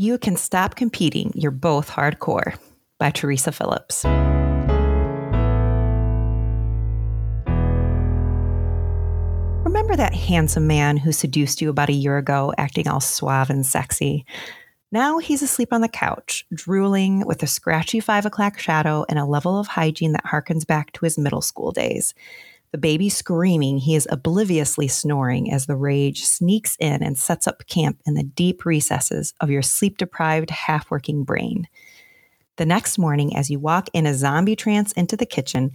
You Can Stop Competing, You're Both Hardcore by Teresa Phillips. Remember that handsome man who seduced you about a year ago, acting all suave and sexy? Now he's asleep on the couch, drooling with a scratchy five o'clock shadow and a level of hygiene that harkens back to his middle school days. The baby screaming, he is obliviously snoring as the rage sneaks in and sets up camp in the deep recesses of your sleep deprived, half working brain. The next morning, as you walk in a zombie trance into the kitchen,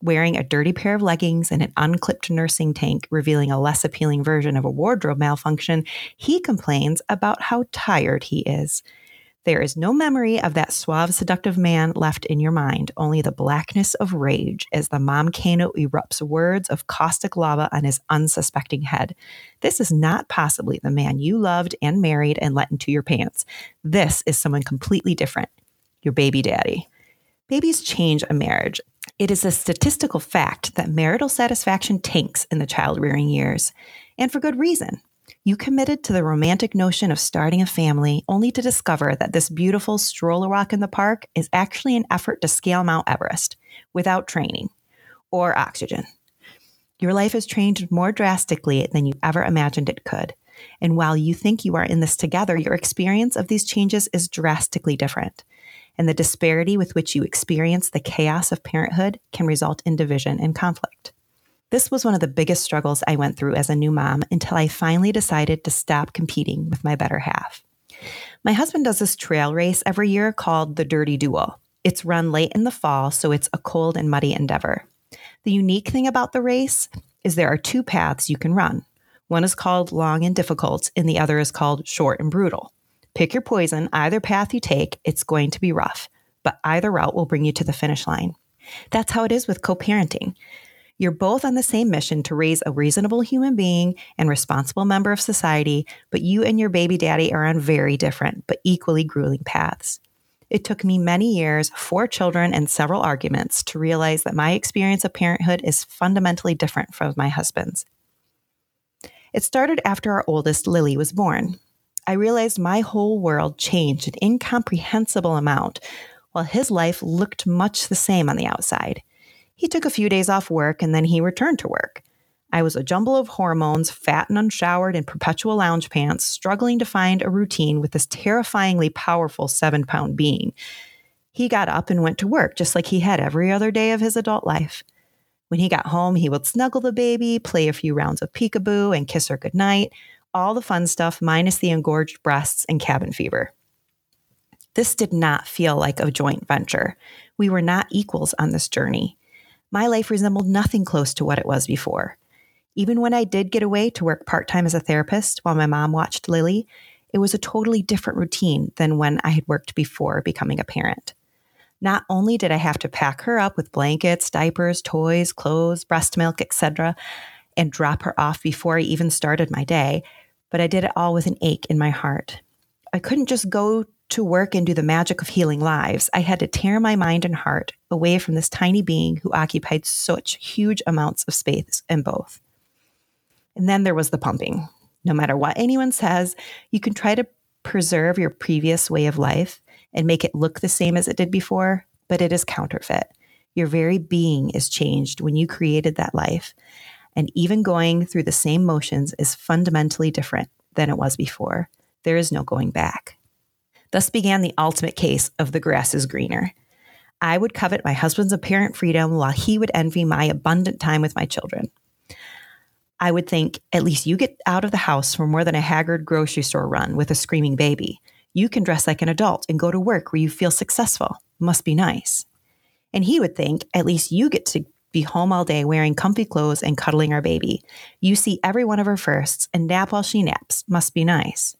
wearing a dirty pair of leggings and an unclipped nursing tank, revealing a less appealing version of a wardrobe malfunction, he complains about how tired he is. There is no memory of that suave, seductive man left in your mind, only the blackness of rage as the Momcano erupts words of caustic lava on his unsuspecting head. This is not possibly the man you loved and married and let into your pants. This is someone completely different your baby daddy. Babies change a marriage. It is a statistical fact that marital satisfaction tanks in the child rearing years, and for good reason. You committed to the romantic notion of starting a family only to discover that this beautiful stroller walk in the park is actually an effort to scale Mount Everest without training or oxygen. Your life has changed more drastically than you ever imagined it could. And while you think you are in this together, your experience of these changes is drastically different. And the disparity with which you experience the chaos of parenthood can result in division and conflict. This was one of the biggest struggles I went through as a new mom until I finally decided to stop competing with my better half. My husband does this trail race every year called the Dirty Duel. It's run late in the fall, so it's a cold and muddy endeavor. The unique thing about the race is there are two paths you can run. One is called long and difficult, and the other is called short and brutal. Pick your poison. Either path you take, it's going to be rough, but either route will bring you to the finish line. That's how it is with co parenting. You're both on the same mission to raise a reasonable human being and responsible member of society, but you and your baby daddy are on very different but equally grueling paths. It took me many years, four children, and several arguments to realize that my experience of parenthood is fundamentally different from my husband's. It started after our oldest, Lily, was born. I realized my whole world changed an incomprehensible amount, while his life looked much the same on the outside. He took a few days off work and then he returned to work. I was a jumble of hormones, fat and unshowered in perpetual lounge pants, struggling to find a routine with this terrifyingly powerful seven pound being. He got up and went to work just like he had every other day of his adult life. When he got home, he would snuggle the baby, play a few rounds of peekaboo, and kiss her goodnight. All the fun stuff, minus the engorged breasts and cabin fever. This did not feel like a joint venture. We were not equals on this journey my life resembled nothing close to what it was before. Even when I did get away to work part time as a therapist while my mom watched Lily, it was a totally different routine than when I had worked before becoming a parent. Not only did I have to pack her up with blankets, diapers, toys, clothes, breast milk, etc., and drop her off before I even started my day, but I did it all with an ache in my heart. I couldn't just go to work and do the magic of healing lives, I had to tear my mind and heart away from this tiny being who occupied such huge amounts of space in both. And then there was the pumping. No matter what anyone says, you can try to preserve your previous way of life and make it look the same as it did before, but it is counterfeit. Your very being is changed when you created that life. And even going through the same motions is fundamentally different than it was before. There is no going back. Thus began the ultimate case of the grass is greener. I would covet my husband's apparent freedom while he would envy my abundant time with my children. I would think, at least you get out of the house for more than a haggard grocery store run with a screaming baby. You can dress like an adult and go to work where you feel successful. Must be nice. And he would think, at least you get to be home all day wearing comfy clothes and cuddling our baby. You see every one of her firsts and nap while she naps. Must be nice.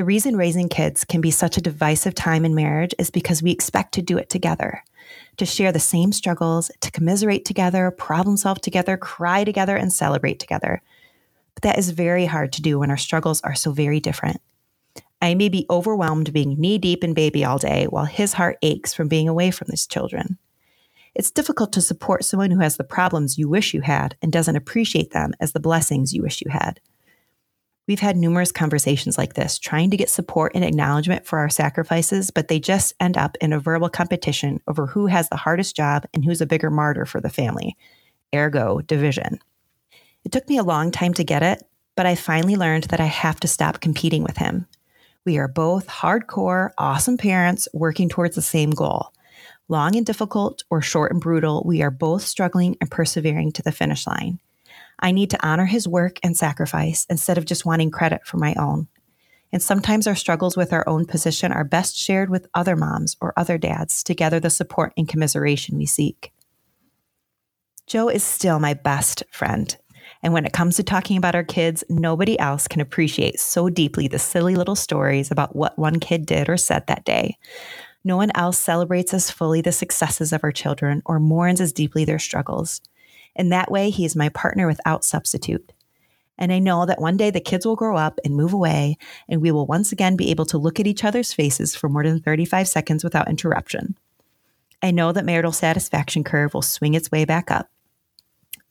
The reason raising kids can be such a divisive time in marriage is because we expect to do it together, to share the same struggles, to commiserate together, problem solve together, cry together, and celebrate together. But that is very hard to do when our struggles are so very different. I may be overwhelmed being knee deep in baby all day while his heart aches from being away from his children. It's difficult to support someone who has the problems you wish you had and doesn't appreciate them as the blessings you wish you had. We've had numerous conversations like this, trying to get support and acknowledgement for our sacrifices, but they just end up in a verbal competition over who has the hardest job and who's a bigger martyr for the family. Ergo, division. It took me a long time to get it, but I finally learned that I have to stop competing with him. We are both hardcore, awesome parents working towards the same goal. Long and difficult or short and brutal, we are both struggling and persevering to the finish line. I need to honor his work and sacrifice instead of just wanting credit for my own. And sometimes our struggles with our own position are best shared with other moms or other dads to gather the support and commiseration we seek. Joe is still my best friend. And when it comes to talking about our kids, nobody else can appreciate so deeply the silly little stories about what one kid did or said that day. No one else celebrates as fully the successes of our children or mourns as deeply their struggles. In that way, he is my partner without substitute. And I know that one day the kids will grow up and move away, and we will once again be able to look at each other's faces for more than 35 seconds without interruption. I know that marital satisfaction curve will swing its way back up.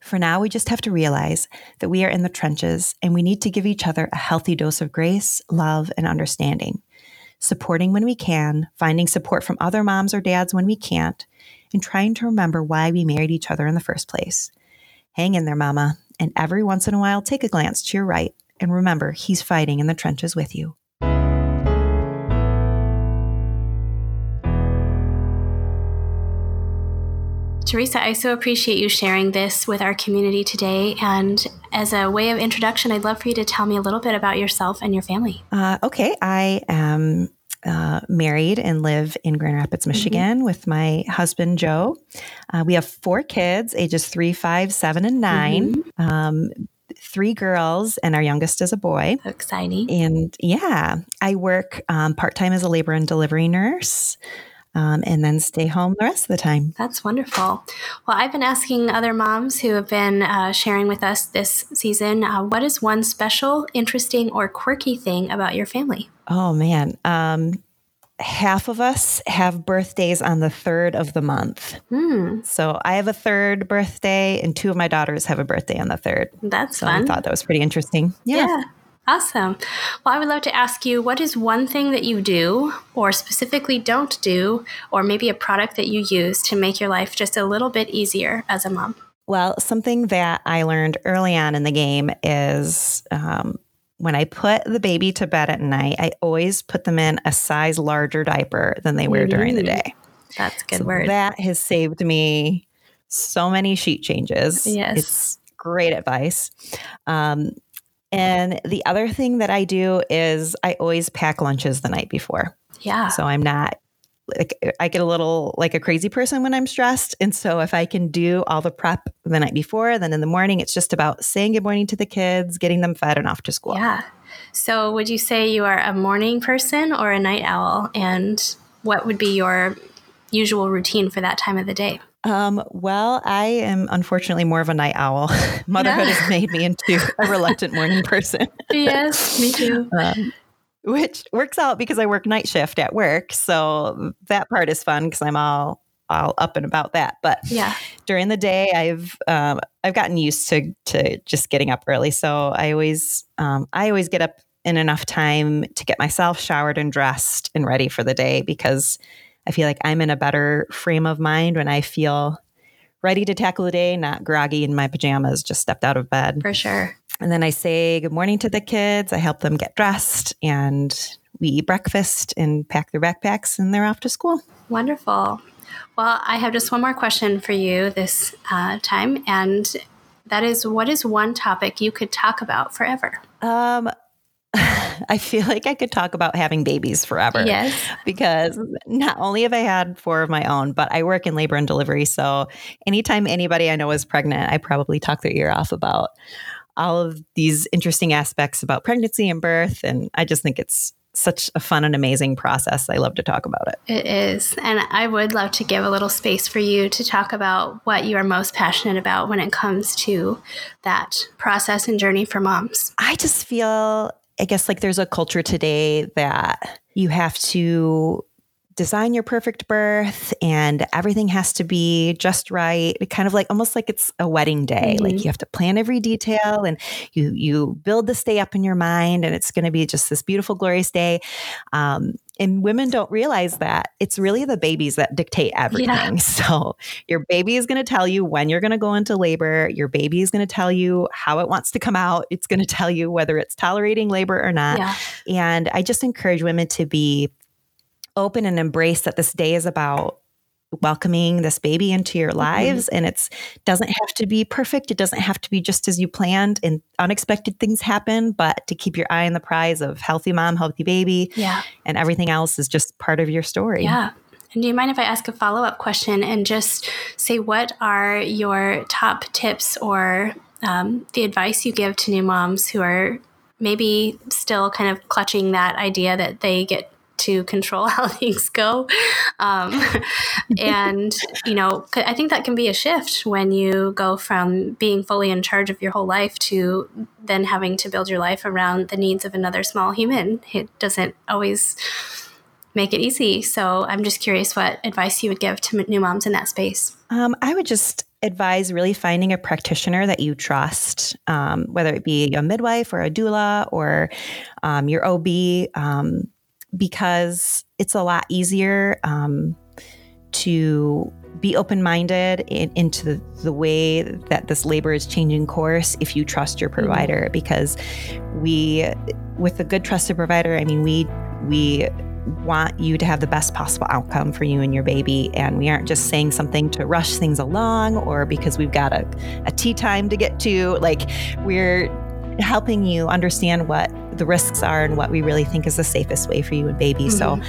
For now, we just have to realize that we are in the trenches and we need to give each other a healthy dose of grace, love, and understanding. Supporting when we can, finding support from other moms or dads when we can't, and trying to remember why we married each other in the first place. Hang in there, Mama, and every once in a while take a glance to your right and remember he's fighting in the trenches with you. Teresa, I so appreciate you sharing this with our community today. And as a way of introduction, I'd love for you to tell me a little bit about yourself and your family. Uh, okay, I am uh, married and live in Grand Rapids, mm-hmm. Michigan mm-hmm. with my husband, Joe. Uh, we have four kids, ages three, five, seven, and 9 mm-hmm. um, three girls, and our youngest is a boy. exciting. And yeah, I work um, part time as a labor and delivery nurse um, and then stay home the rest of the time. That's wonderful. Well, I've been asking other moms who have been uh, sharing with us this season uh, what is one special, interesting, or quirky thing about your family? Oh, man. Um, half of us have birthdays on the third of the month. Hmm. So I have a third birthday, and two of my daughters have a birthday on the third. That's so fun. I thought that was pretty interesting. yeah. yeah. Awesome. Well, I would love to ask you what is one thing that you do, or specifically don't do, or maybe a product that you use to make your life just a little bit easier as a mom? Well, something that I learned early on in the game is um, when I put the baby to bed at night, I always put them in a size larger diaper than they wear mm-hmm. during the day. That's good so word. That has saved me so many sheet changes. Yes. It's great advice. Um, and the other thing that I do is I always pack lunches the night before. Yeah. So I'm not like I get a little like a crazy person when I'm stressed. And so if I can do all the prep the night before, then in the morning it's just about saying good morning to the kids, getting them fed and off to school. Yeah. So would you say you are a morning person or a night owl? And what would be your usual routine for that time of the day? Um, well, I am unfortunately more of a night owl. Motherhood yeah. has made me into a reluctant morning person. yes, me too. Um, which works out because I work night shift at work, so that part is fun because I'm all all up and about that. But yeah, during the day, I've um, I've gotten used to to just getting up early. So I always um, I always get up in enough time to get myself showered and dressed and ready for the day because I feel like I'm in a better frame of mind when I feel ready to tackle the day, not groggy in my pajamas, just stepped out of bed. For sure. And then I say good morning to the kids. I help them get dressed and we eat breakfast and pack their backpacks and they're off to school. Wonderful. Well, I have just one more question for you this uh, time. And that is what is one topic you could talk about forever? Um, I feel like I could talk about having babies forever. Yes. Because not only have I had four of my own, but I work in labor and delivery. So anytime anybody I know is pregnant, I probably talk their ear off about all of these interesting aspects about pregnancy and birth. And I just think it's such a fun and amazing process. I love to talk about it. It is. And I would love to give a little space for you to talk about what you are most passionate about when it comes to that process and journey for moms. I just feel I guess like there's a culture today that you have to design your perfect birth and everything has to be just right. Kind of like almost like it's a wedding day. Mm-hmm. Like you have to plan every detail and you you build this day up in your mind and it's going to be just this beautiful, glorious day. Um, and women don't realize that it's really the babies that dictate everything. Yeah. So your baby is going to tell you when you're going to go into labor. Your baby is going to tell you how it wants to come out. It's going to tell you whether it's tolerating labor or not. Yeah. And I just encourage women to be open and embrace that this day is about welcoming this baby into your mm-hmm. lives mm-hmm. and it's doesn't have to be perfect it doesn't have to be just as you planned and unexpected things happen but to keep your eye on the prize of healthy mom healthy baby yeah and everything else is just part of your story yeah and do you mind if I ask a follow up question and just say what are your top tips or um, the advice you give to new moms who are maybe still kind of clutching that idea that they get to control how things go. Um, and, you know, I think that can be a shift when you go from being fully in charge of your whole life to then having to build your life around the needs of another small human. It doesn't always make it easy. So I'm just curious what advice you would give to new moms in that space. Um, I would just advise really finding a practitioner that you trust, um, whether it be a midwife or a doula or um, your OB. Um, because it's a lot easier um, to be open minded in, into the, the, way that this labor is changing course if you trust your mm-hmm. provider. Mm-hmm. Because we, with a good trusted provider, I mean, we, we, want you to have the best possible outcome for you and your baby. And we aren't just saying something to rush things along or because we've got a, a tea time to get to. Like, we're helping you understand what the risks are and what we really think is the safest way for you and baby. Mm-hmm. So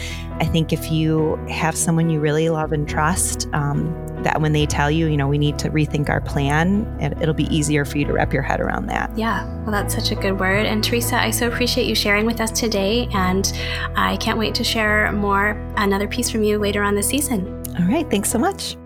I think if you have someone you really love and trust, um, that when they tell you, you know, we need to rethink our plan, it, it'll be easier for you to wrap your head around that. Yeah, well, that's such a good word. And Teresa, I so appreciate you sharing with us today. And I can't wait to share more, another piece from you later on this season. All right. Thanks so much.